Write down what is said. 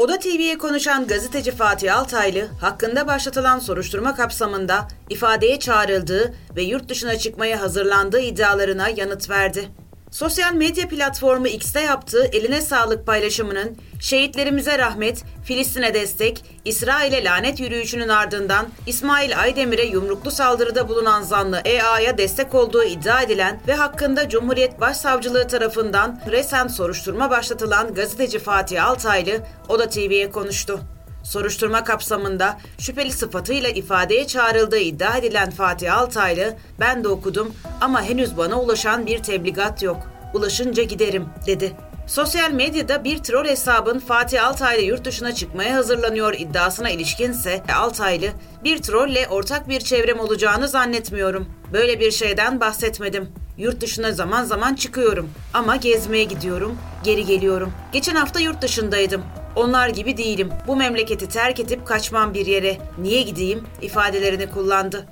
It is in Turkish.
Oda TV'ye konuşan gazeteci Fatih Altaylı, hakkında başlatılan soruşturma kapsamında ifadeye çağrıldığı ve yurt dışına çıkmaya hazırlandığı iddialarına yanıt verdi. Sosyal medya platformu X'te yaptığı eline sağlık paylaşımının şehitlerimize rahmet, Filistin'e destek, İsrail'e lanet yürüyüşünün ardından İsmail Aydemir'e yumruklu saldırıda bulunan zanlı EA'ya destek olduğu iddia edilen ve hakkında Cumhuriyet Başsavcılığı tarafından resen soruşturma başlatılan gazeteci Fatih Altaylı Oda TV'ye konuştu. Soruşturma kapsamında şüpheli sıfatıyla ifadeye çağrıldığı iddia edilen Fatih Altaylı, ben de okudum ama henüz bana ulaşan bir tebligat yok. Ulaşınca giderim, dedi. Sosyal medyada bir troll hesabın Fatih Altaylı yurt dışına çıkmaya hazırlanıyor iddiasına ilişkinse Altaylı, bir trolle ortak bir çevrem olacağını zannetmiyorum. Böyle bir şeyden bahsetmedim. Yurt dışına zaman zaman çıkıyorum ama gezmeye gidiyorum, geri geliyorum. Geçen hafta yurt dışındaydım. Onlar gibi değilim. Bu memleketi terk edip kaçmam bir yere. Niye gideyim ifadelerini kullandı.